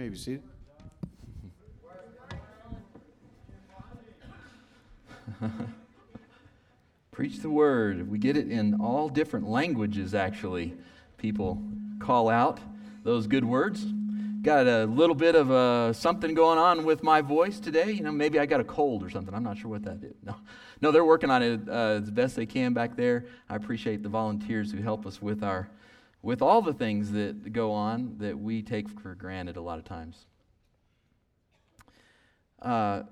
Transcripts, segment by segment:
may be seated. Preach the word. We get it in all different languages, actually. People call out those good words. Got a little bit of uh, something going on with my voice today. You know, maybe I got a cold or something. I'm not sure what that is. No, no they're working on it uh, as best they can back there. I appreciate the volunteers who help us with our, with all the things that go on that we take for granted a lot of times. Uh,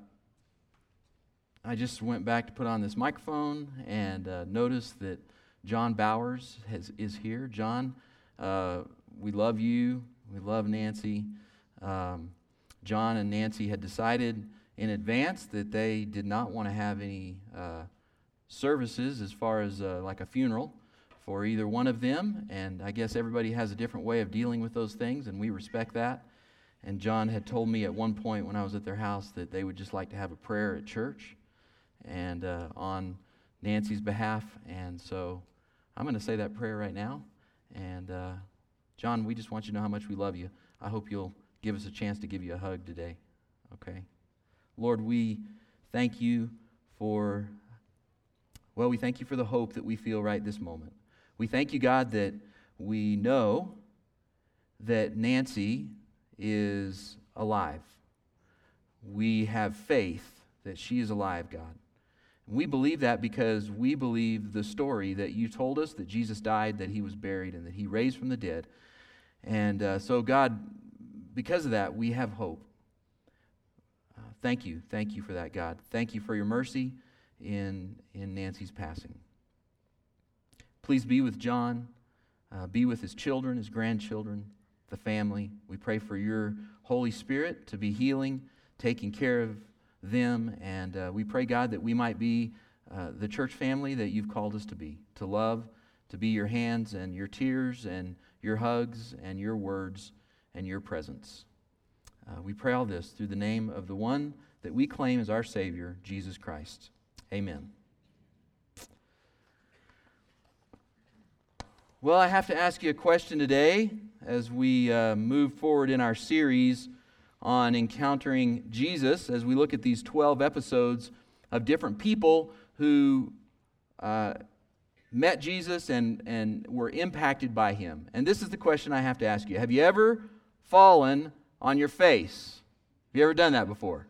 I just went back to put on this microphone and uh, noticed that John Bowers has, is here. John, uh, we love you. We love Nancy. Um, John and Nancy had decided in advance that they did not want to have any uh, services as far as uh, like a funeral for either one of them. And I guess everybody has a different way of dealing with those things, and we respect that. And John had told me at one point when I was at their house that they would just like to have a prayer at church and uh, on Nancy's behalf. And so I'm going to say that prayer right now. And uh, John, we just want you to know how much we love you. I hope you'll give us a chance to give you a hug today. Okay? Lord, we thank you for, well, we thank you for the hope that we feel right this moment. We thank you, God, that we know that Nancy is alive. We have faith that she is alive, God. We believe that because we believe the story that you told us that Jesus died, that he was buried, and that he raised from the dead. And uh, so, God, because of that, we have hope. Uh, thank you. Thank you for that, God. Thank you for your mercy in, in Nancy's passing. Please be with John, uh, be with his children, his grandchildren, the family. We pray for your Holy Spirit to be healing, taking care of them. And uh, we pray, God, that we might be uh, the church family that you've called us to be, to love, to be your hands and your tears and your hugs and your words and your presence. Uh, we pray all this through the name of the one that we claim as our Savior, Jesus Christ. Amen. Well, I have to ask you a question today as we uh, move forward in our series on encountering Jesus as we look at these 12 episodes of different people who uh, met Jesus and, and were impacted by him. And this is the question I have to ask you Have you ever fallen on your face? Have you ever done that before?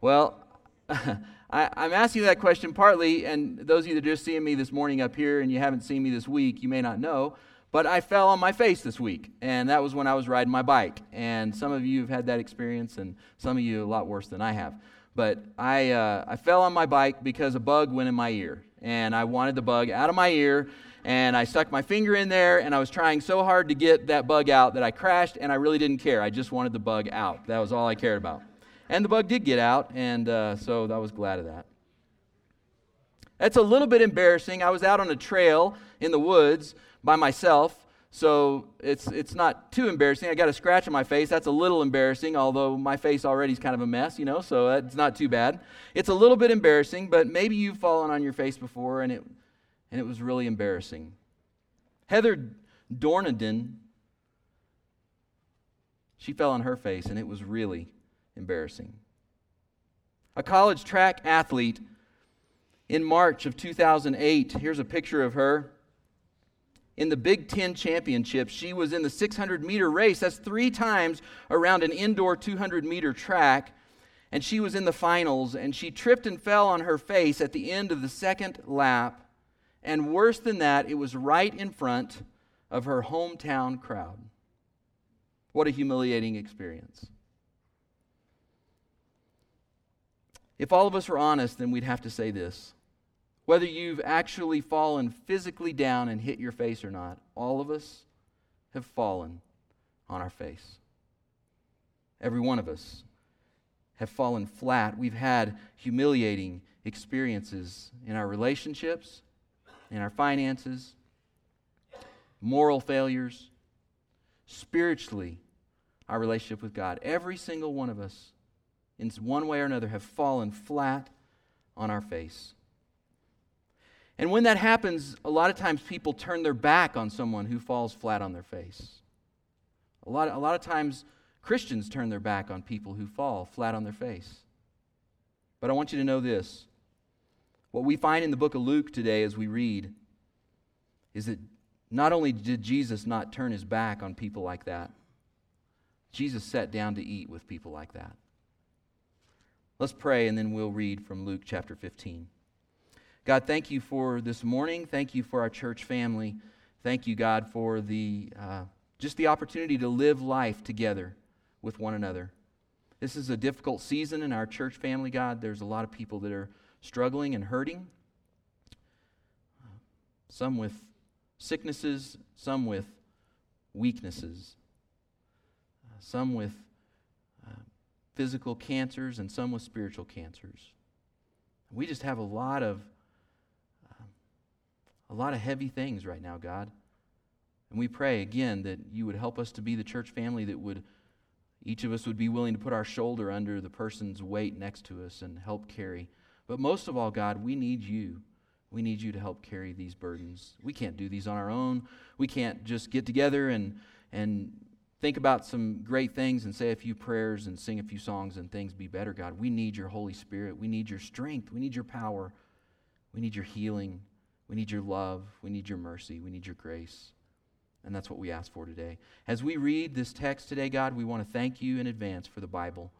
Well, I, am asking that question partly, and those of you that are just seeing me this morning up here and you haven't seen me this week, you may not know, but I fell on my face this week, and that was when I was riding my bike. And some of you have had that experience, and some of you a lot worse than I have. But I, uh, I fell on my bike because a bug went in my ear, and I wanted the bug out of my ear, and I stuck my finger in there, and I was trying so hard to get that bug out that I crashed, and I really didn't care. I just wanted the bug out. That was all I cared about. And the bug did get out, and uh, so I was glad of that. That's a little bit embarrassing. I was out on a trail in the woods by myself, so it's, it's not too embarrassing. I got a scratch on my face. That's a little embarrassing, although my face already is kind of a mess, you know, so it's not too bad. It's a little bit embarrassing, but maybe you've fallen on your face before and it, and it was really embarrassing. Heather Dorniden, she fell on her face and it was really embarrassing. A college track athlete in March of 2008, here's a picture of her in the Big Ten Championship. She was in the 600 meter race. That's three times around an indoor 200 meter track. And she was in the finals, and she tripped and fell on her face at the end of the second lap. And worse than that, it was right in front of her hometown crowd. What a humiliating experience. If all of us were honest, then we'd have to say this whether you've actually fallen physically down and hit your face or not, all of us have fallen on our face. Every one of us have fallen flat. We've had humiliating experiences in our relationships, in our finances, moral failures, spiritually, our relationship with God. Every single one of us, in one way or another, have fallen flat on our face. And when that happens, a lot of times people turn their back on someone who falls flat on their face. A lot, a lot of times Christians turn their back on people who fall flat on their face. But I want you to know this. What we find in the book of Luke today as we read is that not only did Jesus not turn his back on people like that, Jesus sat down to eat with people like that. Let's pray and then we'll read from Luke chapter 15. God, thank you for this morning. Thank you for our church family. Thank you, God, for the, uh, just the opportunity to live life together with one another. This is a difficult season in our church family, God. There's a lot of people that are struggling and hurting, some with sicknesses, some with weaknesses, some with physical cancers, and some with spiritual cancers. We just have a lot of uh, a lot of heavy things right now, God. And we pray again that you would help us to be the church family that would each of us would be willing to put our shoulder under the person's weight next to us and help carry. But most of all, God, we need you. We need you to help carry these burdens. We can't do these on our own. We can't just get together and, and think about some great things and say a few prayers and sing a few songs and things be better, God. We need your Holy Spirit. We need your strength. We need your power. We need your healing. We need your love. We need your mercy. We need your grace. And that's what we ask for today. As we read this text today, God, we want to thank you in advance for the Bible.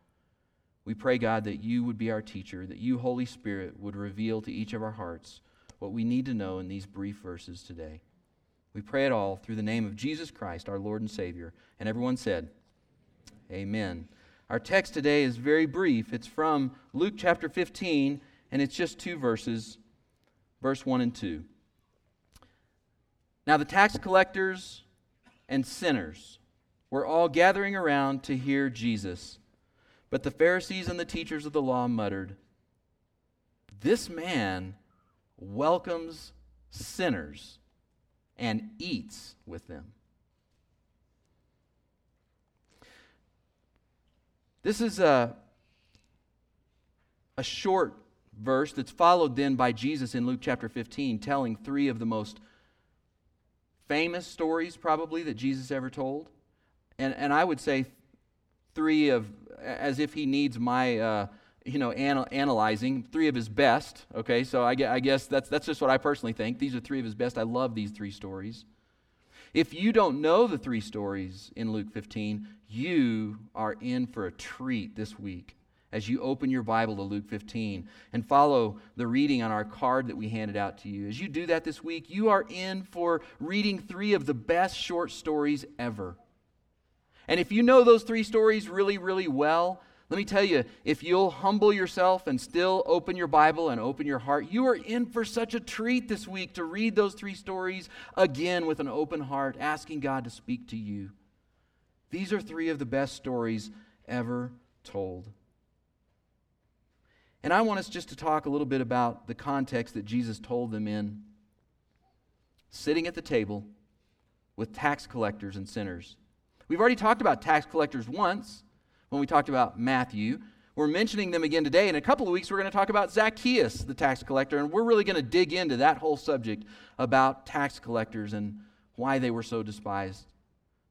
We pray, God, that you would be our teacher, that you, Holy Spirit, would reveal to each of our hearts what we need to know in these brief verses today. We pray it all through the name of Jesus Christ, our Lord and Savior. And everyone said, Amen. Our text today is very brief. It's from Luke chapter 15, and it's just two verses, verse 1 and 2. Now, the tax collectors and sinners were all gathering around to hear Jesus. But the Pharisees and the teachers of the law muttered, This man welcomes sinners and eats with them. This is a, a short verse that's followed then by Jesus in Luke chapter 15, telling three of the most famous stories, probably, that Jesus ever told. And, and I would say three of, as if he needs my uh, you know, anal- analyzing three of his best. Okay, so I, I guess that's, that's just what I personally think. These are three of his best. I love these three stories. If you don't know the three stories in Luke 15, you are in for a treat this week as you open your Bible to Luke 15 and follow the reading on our card that we handed out to you. As you do that this week, you are in for reading three of the best short stories ever. And if you know those three stories really, really well, let me tell you, if you'll humble yourself and still open your Bible and open your heart, you are in for such a treat this week to read those three stories again with an open heart, asking God to speak to you. These are three of the best stories ever told. And I want us just to talk a little bit about the context that Jesus told them in. Sitting at the table with tax collectors and sinners. We've already talked about tax collectors once when we talked about Matthew. We're mentioning them again today. In a couple of weeks, we're going to talk about Zacchaeus, the tax collector, and we're really going to dig into that whole subject about tax collectors and why they were so despised.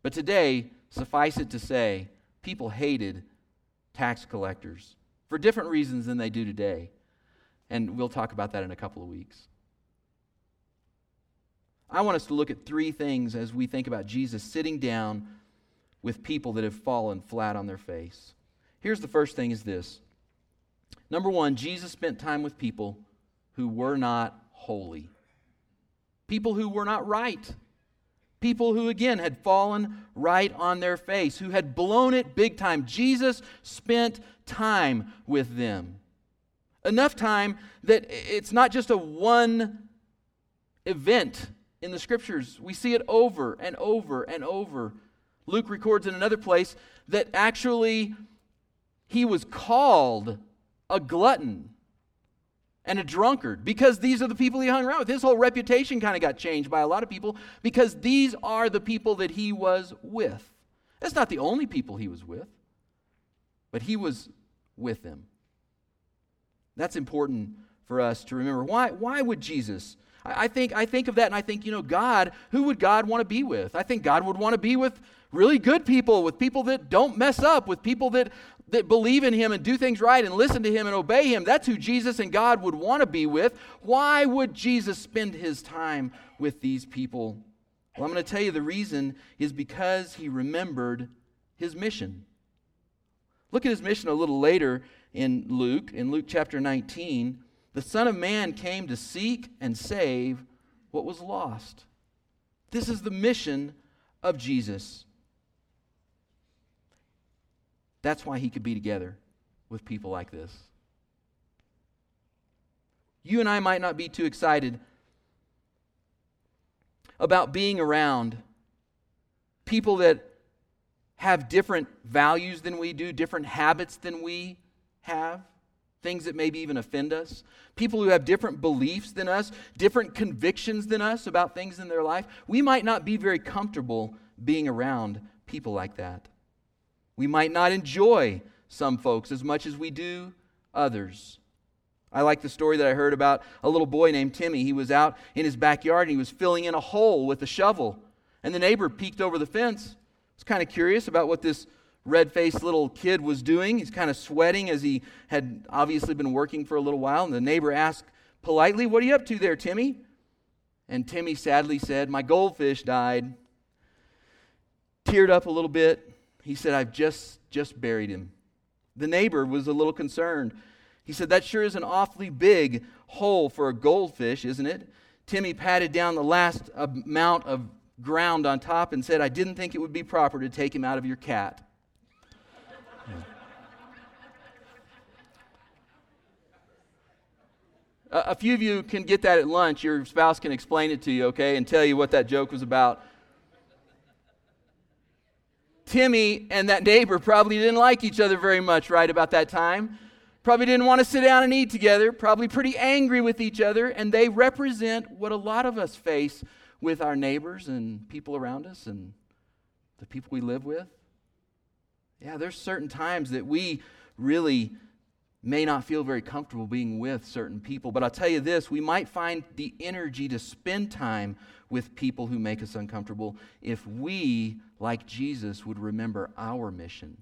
But today, suffice it to say, people hated tax collectors for different reasons than they do today. And we'll talk about that in a couple of weeks. I want us to look at three things as we think about Jesus sitting down with people that have fallen flat on their face. Here's the first thing is this. Number 1, Jesus spent time with people who were not holy. People who were not right. People who, again, had fallen right on their face, who had blown it big time. Jesus spent time with them. Enough time that it's not just a one event in the scriptures. We see it over and over and over Luke records in another place that actually he was called a glutton and a drunkard because these are the people he hung around with. His whole reputation kind of got changed by a lot of people because these are the people that he was with. That's not the only people he was with, but he was with them. That's important for us to remember. Why, why would Jesus? I, think, I think of that and I think, you know, God, who would God want to be with? I think God would want to be with really good people, with people that don't mess up, with people that, that believe in Him and do things right and listen to Him and obey Him. That's who Jesus and God would want to be with. Why would Jesus spend His time with these people? Well, I'm going to tell you the reason is because He remembered His mission. Look at His mission a little later in Luke, in Luke chapter 19. The Son of Man came to seek and save what was lost. This is the mission of Jesus. That's why he could be together with people like this. You and I might not be too excited about being around people that have different values than we do, different habits than we have, things that maybe even offend us, people who have different beliefs than us, different convictions than us about things in their life. We might not be very comfortable being around people like that. We might not enjoy some folks as much as we do others. I like the story that I heard about a little boy named Timmy. He was out in his backyard and he was filling in a hole with a shovel. And the neighbor peeked over the fence. Was kind of curious about what this red faced little kid was doing. He's kind of sweating as he had obviously been working for a little while. And the neighbor asked politely, What are you up to there, Timmy? And Timmy sadly said, My goldfish died. Teared up a little bit. He said, I've just, just buried him. The neighbor was a little concerned. He said, That sure is an awfully big hole for a goldfish, isn't it? Timmy patted down the last amount of ground on top and said, I didn't think it would be proper to take him out of your cat. a few of you can get that at lunch. Your spouse can explain it to you, okay, and tell you what that joke was about. Timmy and that neighbor probably didn't like each other very much right about that time. Probably didn't want to sit down and eat together, probably pretty angry with each other, and they represent what a lot of us face with our neighbors and people around us and the people we live with. Yeah, there's certain times that we really may not feel very comfortable being with certain people, but I'll tell you this we might find the energy to spend time with people who make us uncomfortable if we, like Jesus, would remember our mission.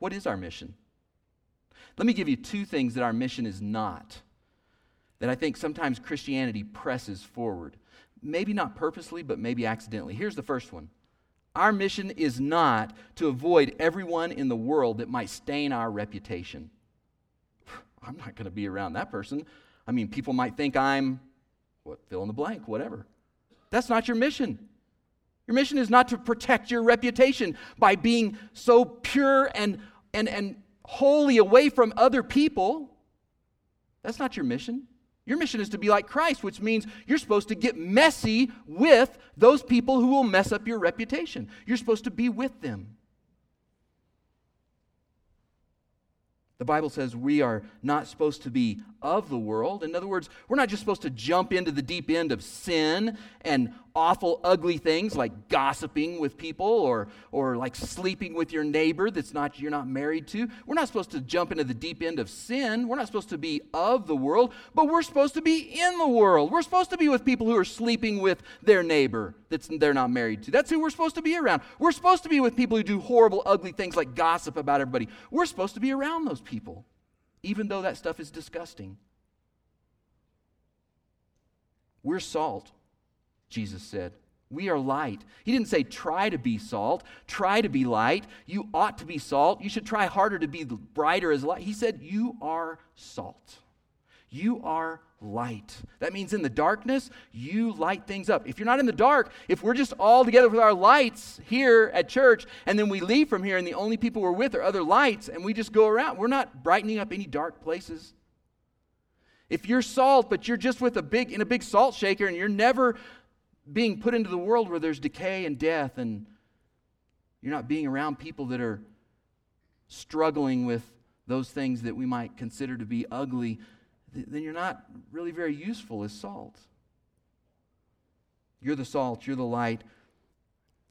What is our mission? Let me give you two things that our mission is not, that I think sometimes Christianity presses forward. Maybe not purposely, but maybe accidentally. Here's the first one Our mission is not to avoid everyone in the world that might stain our reputation. I'm not going to be around that person. I mean, people might think I'm what, fill in the blank, whatever. That's not your mission. Your mission is not to protect your reputation by being so pure and, and, and wholly away from other people. That's not your mission. Your mission is to be like Christ, which means you're supposed to get messy with those people who will mess up your reputation. You're supposed to be with them. The Bible says we are not supposed to be of the world. In other words, we're not just supposed to jump into the deep end of sin and awful, ugly things like gossiping with people or, or like sleeping with your neighbor that's not you're not married to. We're not supposed to jump into the deep end of sin. We're not supposed to be of the world, but we're supposed to be in the world. We're supposed to be with people who are sleeping with their neighbor that's they're not married to. That's who we're supposed to be around. We're supposed to be with people who do horrible, ugly things like gossip about everybody. We're supposed to be around those people, even though that stuff is disgusting. We're salt. Jesus said. We are light. He didn't say try to be salt, try to be light. You ought to be salt. You should try harder to be brighter as light. He said, You are salt. You are light. That means in the darkness, you light things up. If you're not in the dark, if we're just all together with our lights here at church, and then we leave from here and the only people we're with are other lights, and we just go around, we're not brightening up any dark places. If you're salt, but you're just with a big in a big salt shaker and you're never being put into the world where there's decay and death, and you're not being around people that are struggling with those things that we might consider to be ugly, then you're not really very useful as salt. You're the salt, you're the light.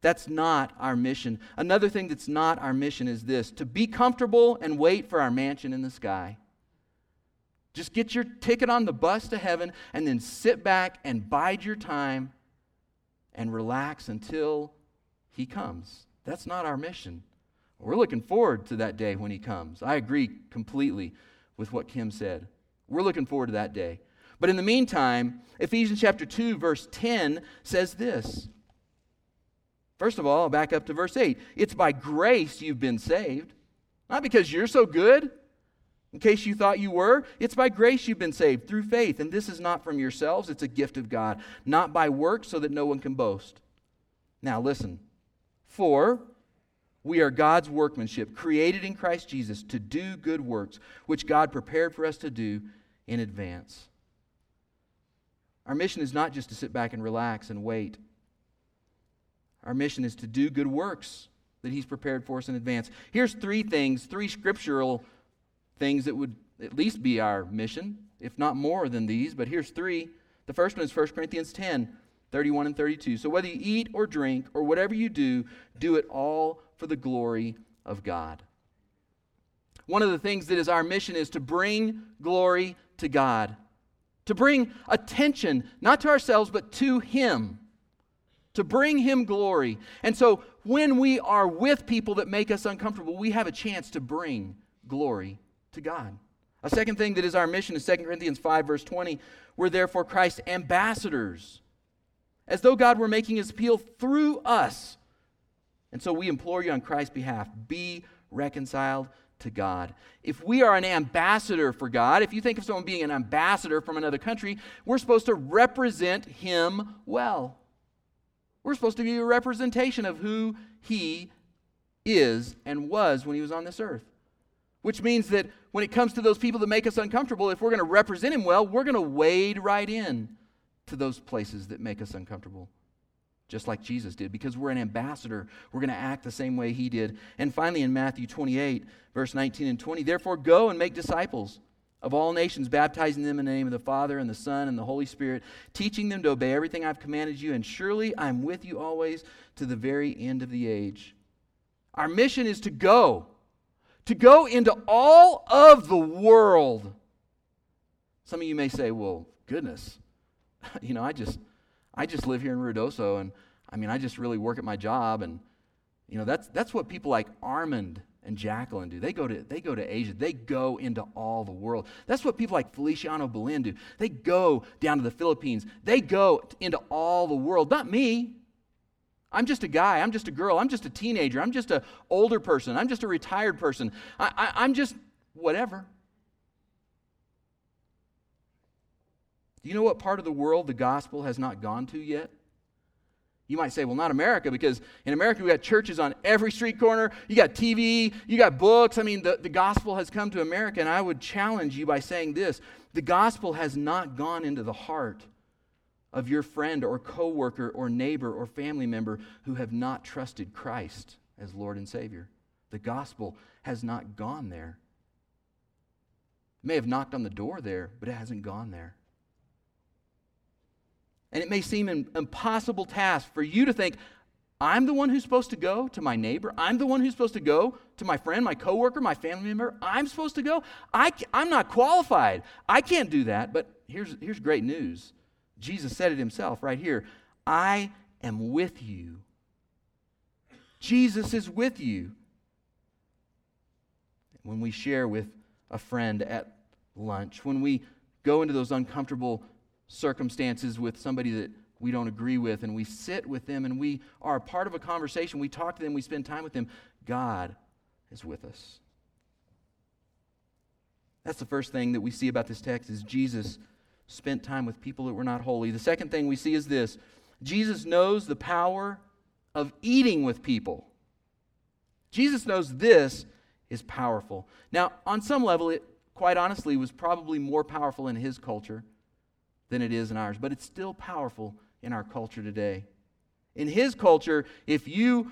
That's not our mission. Another thing that's not our mission is this to be comfortable and wait for our mansion in the sky. Just get your ticket on the bus to heaven and then sit back and bide your time and relax until he comes. That's not our mission. We're looking forward to that day when he comes. I agree completely with what Kim said. We're looking forward to that day. But in the meantime, Ephesians chapter 2 verse 10 says this. First of all, back up to verse 8. It's by grace you've been saved, not because you're so good. In case you thought you were, it's by grace you've been saved through faith, and this is not from yourselves, it's a gift of God, not by works so that no one can boast. Now listen. For we are God's workmanship, created in Christ Jesus to do good works, which God prepared for us to do in advance. Our mission is not just to sit back and relax and wait. Our mission is to do good works that He's prepared for us in advance. Here's three things, three scriptural things that would at least be our mission, if not more than these. But here's three. The first one is 1 Corinthians 10 31 and 32. So whether you eat or drink or whatever you do, do it all for the glory of God. One of the things that is our mission is to bring glory to God, to bring attention, not to ourselves, but to Him, to bring Him glory. And so when we are with people that make us uncomfortable, we have a chance to bring glory to God. A second thing that is our mission is 2 Corinthians 5, verse 20. We're therefore Christ's ambassadors, as though God were making his appeal through us. And so we implore you on Christ's behalf be reconciled to God. If we are an ambassador for God, if you think of someone being an ambassador from another country, we're supposed to represent him well. We're supposed to be a representation of who he is and was when he was on this earth. Which means that when it comes to those people that make us uncomfortable, if we're going to represent him well, we're going to wade right in to those places that make us uncomfortable, just like Jesus did, because we're an ambassador. We're going to act the same way he did. And finally, in Matthew 28, verse 19 and 20, therefore go and make disciples of all nations, baptizing them in the name of the Father and the Son and the Holy Spirit, teaching them to obey everything I've commanded you, and surely I'm with you always to the very end of the age. Our mission is to go to go into all of the world. Some of you may say, well, goodness, you know, I just, I just live here in Ruidoso, and I mean, I just really work at my job, and you know, that's that's what people like Armand and Jacqueline do. They go to they go to Asia. They go into all the world. That's what people like Feliciano Belen do. They go down to the Philippines. They go into all the world. Not me. I'm just a guy. I'm just a girl. I'm just a teenager. I'm just an older person. I'm just a retired person. I, I, I'm just whatever. Do you know what part of the world the gospel has not gone to yet? You might say, well, not America, because in America we got churches on every street corner. You got TV, you got books. I mean, the, the gospel has come to America, and I would challenge you by saying this the gospel has not gone into the heart of your friend or coworker or neighbor or family member who have not trusted Christ as Lord and Savior. The gospel has not gone there. It may have knocked on the door there, but it hasn't gone there. And it may seem an impossible task for you to think, I'm the one who's supposed to go to my neighbor. I'm the one who's supposed to go to my friend, my coworker, my family member. I'm supposed to go. I, I'm not qualified. I can't do that. But here's, here's great news Jesus said it himself right here I am with you. Jesus is with you. When we share with a friend at lunch, when we go into those uncomfortable circumstances with somebody that we don't agree with, and we sit with them and we are a part of a conversation, we talk to them, we spend time with them, God is with us. That's the first thing that we see about this text is Jesus spent time with people that were not holy. The second thing we see is this Jesus knows the power of eating with people. Jesus knows this is powerful. Now, on some level, it quite honestly was probably more powerful in his culture than it is in ours, but it's still powerful in our culture today. In his culture, if you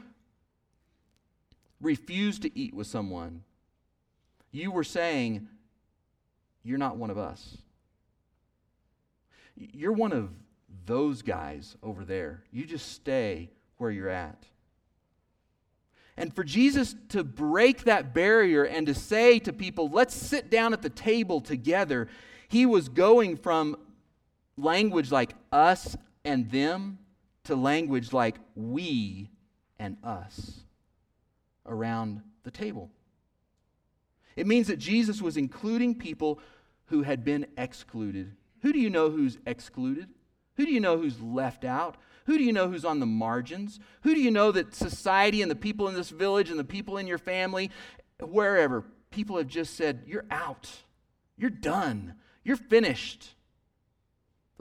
refuse to eat with someone, you were saying, You're not one of us. You're one of those guys over there. You just stay where you're at. And for Jesus to break that barrier and to say to people, let's sit down at the table together, he was going from language like us and them to language like we and us around the table. It means that Jesus was including people who had been excluded. Who do you know who's excluded? Who do you know who's left out? Who do you know who's on the margins? Who do you know that society and the people in this village and the people in your family, wherever, people have just said, You're out. You're done. You're finished.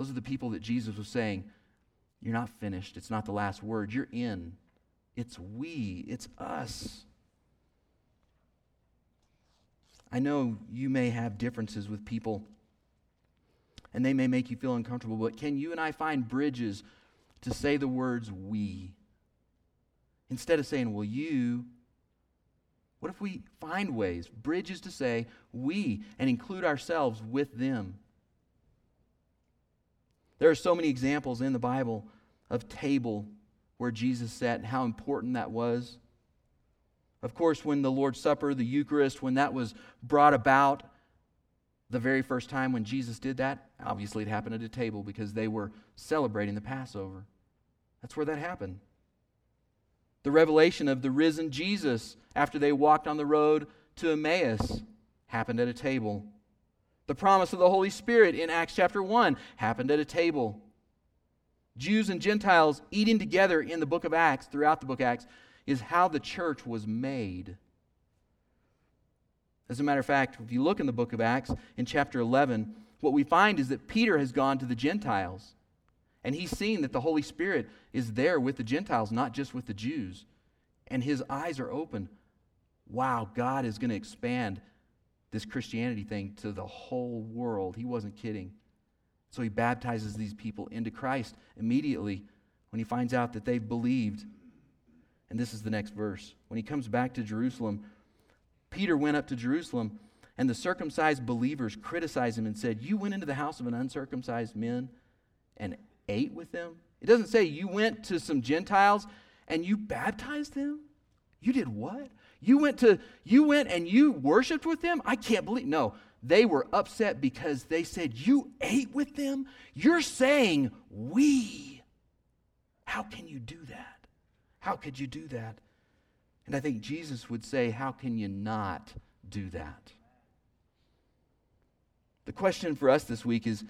Those are the people that Jesus was saying, You're not finished. It's not the last word. You're in. It's we, it's us. I know you may have differences with people and they may make you feel uncomfortable, but can you and I find bridges to say the words we? Instead of saying, well, you, what if we find ways, bridges to say we, and include ourselves with them? There are so many examples in the Bible of table where Jesus sat and how important that was. Of course, when the Lord's Supper, the Eucharist, when that was brought about, the very first time when Jesus did that, obviously it happened at a table because they were celebrating the Passover. That's where that happened. The revelation of the risen Jesus after they walked on the road to Emmaus happened at a table. The promise of the Holy Spirit in Acts chapter 1 happened at a table. Jews and Gentiles eating together in the book of Acts, throughout the book of Acts, is how the church was made. As a matter of fact, if you look in the book of Acts, in chapter 11, what we find is that Peter has gone to the Gentiles. And he's seen that the Holy Spirit is there with the Gentiles, not just with the Jews. And his eyes are open. Wow, God is going to expand this Christianity thing to the whole world. He wasn't kidding. So he baptizes these people into Christ immediately when he finds out that they've believed. And this is the next verse. When he comes back to Jerusalem, Peter went up to Jerusalem, and the circumcised believers criticized him and said, You went into the house of an uncircumcised man and ate with them? It doesn't say you went to some Gentiles and you baptized them? You did what? You went to you went and you worshiped with them? I can't believe. No, they were upset because they said you ate with them? You're saying we. How can you do that? How could you do that? And I think Jesus would say, How can you not do that? The question for us this week is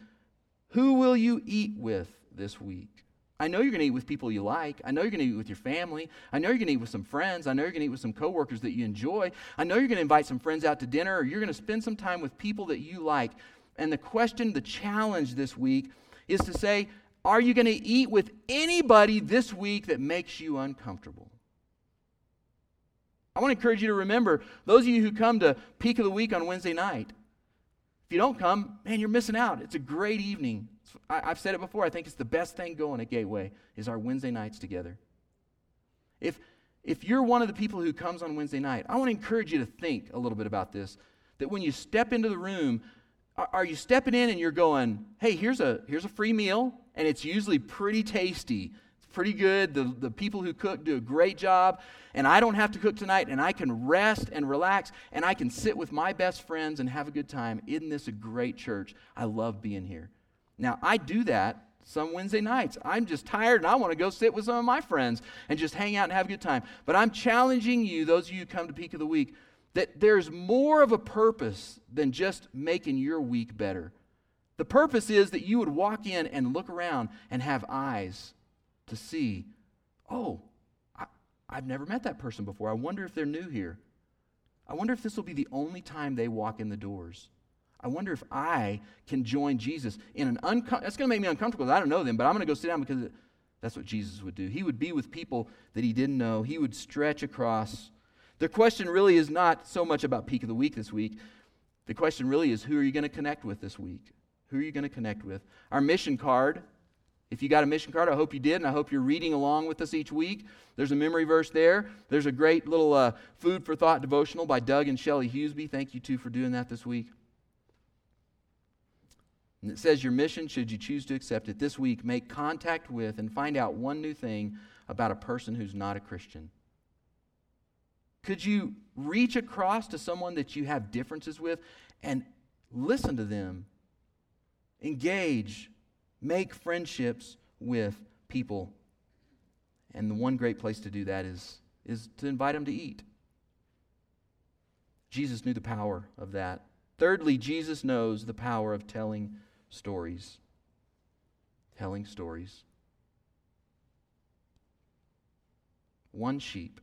Who will you eat with this week? I know you're going to eat with people you like. I know you're going to eat with your family. I know you're going to eat with some friends. I know you're going to eat with some coworkers that you enjoy. I know you're going to invite some friends out to dinner or you're going to spend some time with people that you like. And the question, the challenge this week is to say, are you going to eat with anybody this week that makes you uncomfortable? I want to encourage you to remember those of you who come to Peak of the Week on Wednesday night. If you don't come, man, you're missing out. It's a great evening. I, have said it before. I think it's the best thing going at Gateway is our Wednesday nights together. If if you're one of the people who comes on Wednesday night, I want to encourage you to think a little bit about this. That when you step into the room, are, you stepping in and you're going, "Hey, here's a here's a free meal, and it's usually pretty tasty." It's pretty good. The, the people who cook do a great job. And I don't have to cook tonight, and I can rest and relax, and I can sit with my best friends and have a good time. Isn't this a great church? I love being here. Now, I do that some Wednesday nights. I'm just tired and I want to go sit with some of my friends and just hang out and have a good time. But I'm challenging you, those of you who come to Peak of the Week, that there's more of a purpose than just making your week better. The purpose is that you would walk in and look around and have eyes to see, oh, I, I've never met that person before. I wonder if they're new here. I wonder if this will be the only time they walk in the doors. I wonder if I can join Jesus in an uncomfortable, that's going to make me uncomfortable I don't know them, but I'm going to go sit down because that's what Jesus would do. He would be with people that he didn't know, he would stretch across. The question really is not so much about peak of the week this week. The question really is who are you going to connect with this week? Who are you going to connect with? Our mission card if you got a mission card, I hope you did, and I hope you're reading along with us each week. There's a memory verse there. There's a great little uh, food for thought devotional by Doug and Shelley Huseby. Thank you, too, for doing that this week. And it says, Your mission, should you choose to accept it this week, make contact with and find out one new thing about a person who's not a Christian. Could you reach across to someone that you have differences with and listen to them, engage, make friendships with people? And the one great place to do that is, is to invite them to eat. Jesus knew the power of that. Thirdly, Jesus knows the power of telling stories. Telling stories. One sheep.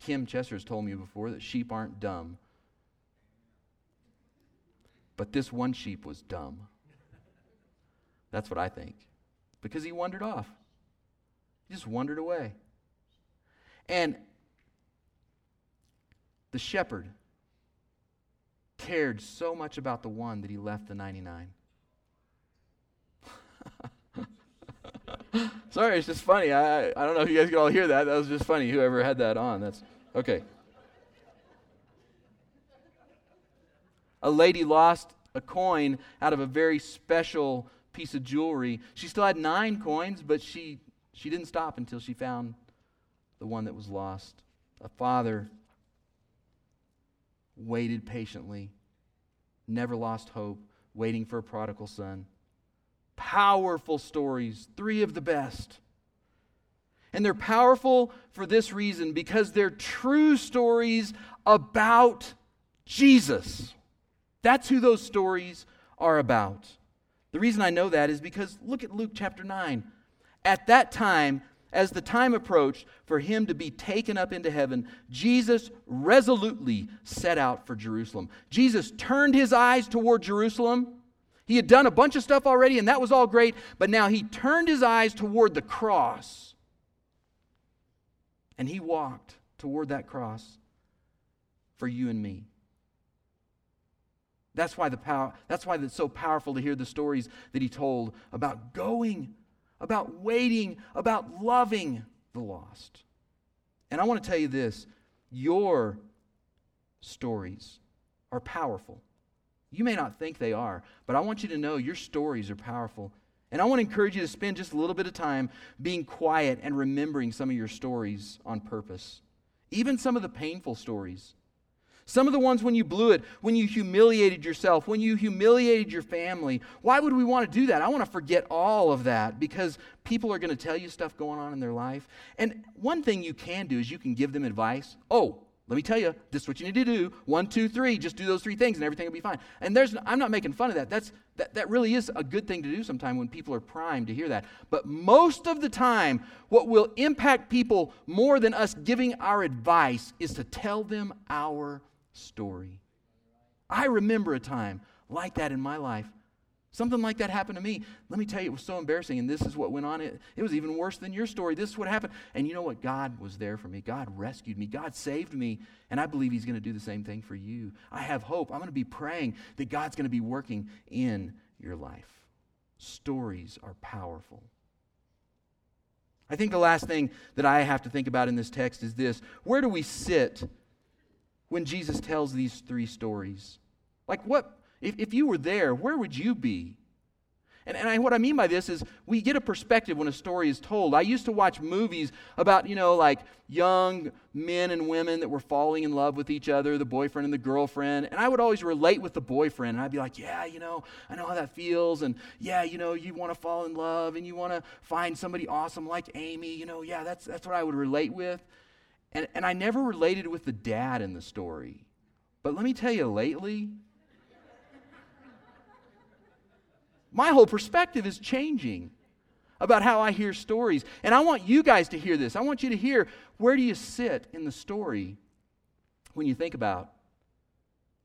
Kim Chester has told me before that sheep aren't dumb. But this one sheep was dumb. That's what I think. Because he wandered off. He just wandered away. And the shepherd cared so much about the one that he left the 99. Sorry, it's just funny. I, I don't know if you guys can all hear that. That was just funny. Whoever had that on. That's okay. A lady lost a coin out of a very special piece of jewelry. She still had nine coins, but she, she didn't stop until she found the one that was lost. A father waited patiently, never lost hope, waiting for a prodigal son. Powerful stories, three of the best. And they're powerful for this reason because they're true stories about Jesus. That's who those stories are about. The reason I know that is because look at Luke chapter 9. At that time, as the time approached for him to be taken up into heaven, Jesus resolutely set out for Jerusalem. Jesus turned his eyes toward Jerusalem. He had done a bunch of stuff already, and that was all great, but now he turned his eyes toward the cross. And he walked toward that cross for you and me. That's why, the power, that's why it's so powerful to hear the stories that he told about going about waiting, about loving the lost. And I want to tell you this your stories are powerful. You may not think they are, but I want you to know your stories are powerful. And I want to encourage you to spend just a little bit of time being quiet and remembering some of your stories on purpose, even some of the painful stories. Some of the ones when you blew it, when you humiliated yourself, when you humiliated your family. Why would we want to do that? I want to forget all of that because people are going to tell you stuff going on in their life. And one thing you can do is you can give them advice. Oh, let me tell you, this is what you need to do. One, two, three. Just do those three things and everything will be fine. And there's, I'm not making fun of that. That's, that, that really is a good thing to do sometime when people are primed to hear that. But most of the time, what will impact people more than us giving our advice is to tell them our story. I remember a time like that in my life. Something like that happened to me. Let me tell you, it was so embarrassing, and this is what went on. It, it was even worse than your story. This is what happened. And you know what? God was there for me. God rescued me. God saved me. And I believe He's going to do the same thing for you. I have hope. I'm going to be praying that God's going to be working in your life. Stories are powerful. I think the last thing that I have to think about in this text is this where do we sit when Jesus tells these three stories? Like, what, if, if you were there, where would you be? And, and I, what I mean by this is we get a perspective when a story is told. I used to watch movies about, you know, like young men and women that were falling in love with each other, the boyfriend and the girlfriend. And I would always relate with the boyfriend. And I'd be like, yeah, you know, I know how that feels. And yeah, you know, you want to fall in love and you want to find somebody awesome like Amy. You know, yeah, that's, that's what I would relate with. And, and I never related with the dad in the story. But let me tell you, lately, my whole perspective is changing about how I hear stories. And I want you guys to hear this. I want you to hear where do you sit in the story when you think about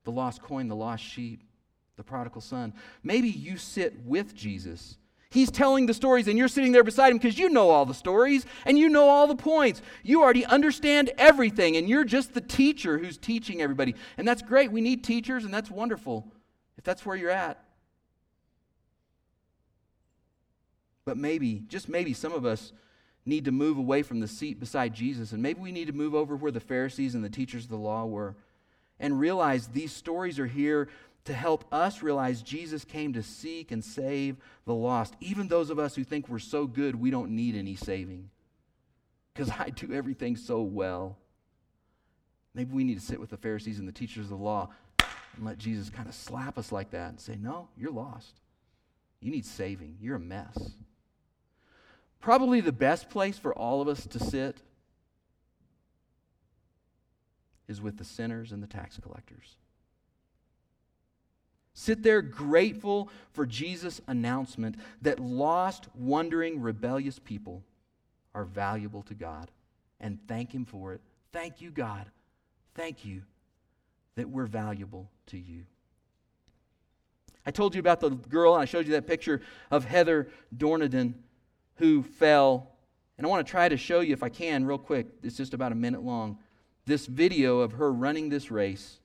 the lost coin, the lost sheep, the prodigal son. Maybe you sit with Jesus He's telling the stories, and you're sitting there beside him because you know all the stories and you know all the points. You already understand everything, and you're just the teacher who's teaching everybody. And that's great. We need teachers, and that's wonderful if that's where you're at. But maybe, just maybe, some of us need to move away from the seat beside Jesus, and maybe we need to move over where the Pharisees and the teachers of the law were and realize these stories are here to help us realize Jesus came to seek and save the lost, even those of us who think we're so good we don't need any saving. because I do everything so well. Maybe we need to sit with the Pharisees and the teachers of the law and let Jesus kind of slap us like that and say, No, you're lost. You need saving. You're a mess. Probably the best place for all of us to sit is with the sinners and the tax collectors. Sit there grateful for Jesus' announcement that lost, wandering, rebellious people are valuable to God and thank Him for it. Thank you, God. Thank you that we're valuable to you. I told you about the girl, and I showed you that picture of Heather Dorniden who fell. And I want to try to show you, if I can, real quick. It's just about a minute long. This video of her running this race.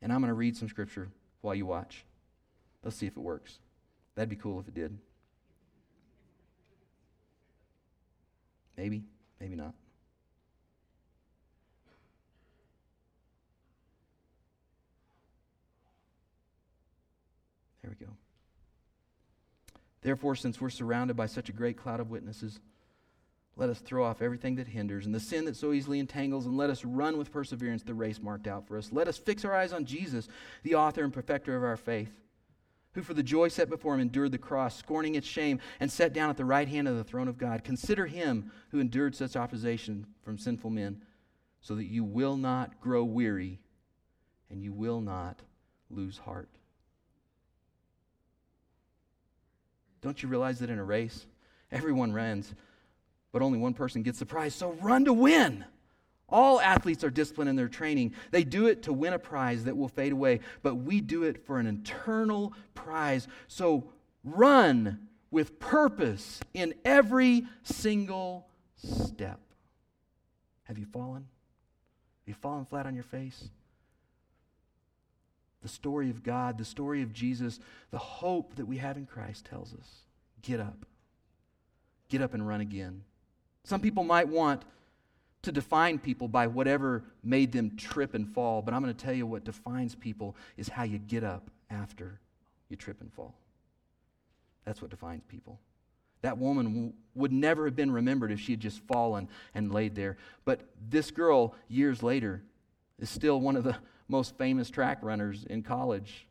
And I'm going to read some scripture while you watch. Let's see if it works. That'd be cool if it did. Maybe, maybe not. There we go. Therefore, since we're surrounded by such a great cloud of witnesses, let us throw off everything that hinders and the sin that so easily entangles, and let us run with perseverance the race marked out for us. Let us fix our eyes on Jesus, the author and perfecter of our faith, who for the joy set before him endured the cross, scorning its shame, and sat down at the right hand of the throne of God. Consider him who endured such opposition from sinful men, so that you will not grow weary and you will not lose heart. Don't you realize that in a race, everyone runs, but only one person gets the prize? So run to win. All athletes are disciplined in their training. They do it to win a prize that will fade away, but we do it for an eternal prize. So run with purpose in every single step. Have you fallen? Have you fallen flat on your face? The story of God, the story of Jesus, the hope that we have in Christ tells us get up. Get up and run again. Some people might want to define people by whatever made them trip and fall, but I'm going to tell you what defines people is how you get up after you trip and fall. That's what defines people. That woman w- would never have been remembered if she had just fallen and laid there. But this girl, years later, is still one of the most famous track runners in college,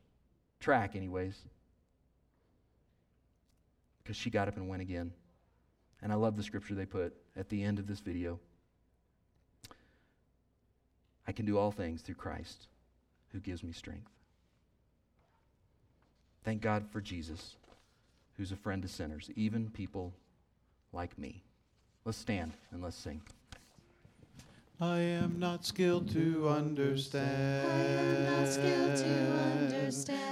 track, anyways, because she got up and went again. And I love the scripture they put at the end of this video. I can do all things through Christ who gives me strength. Thank God for Jesus, who's a friend to sinners, even people like me. Let's stand and let's sing. I am not skilled to understand. I am not skilled to understand.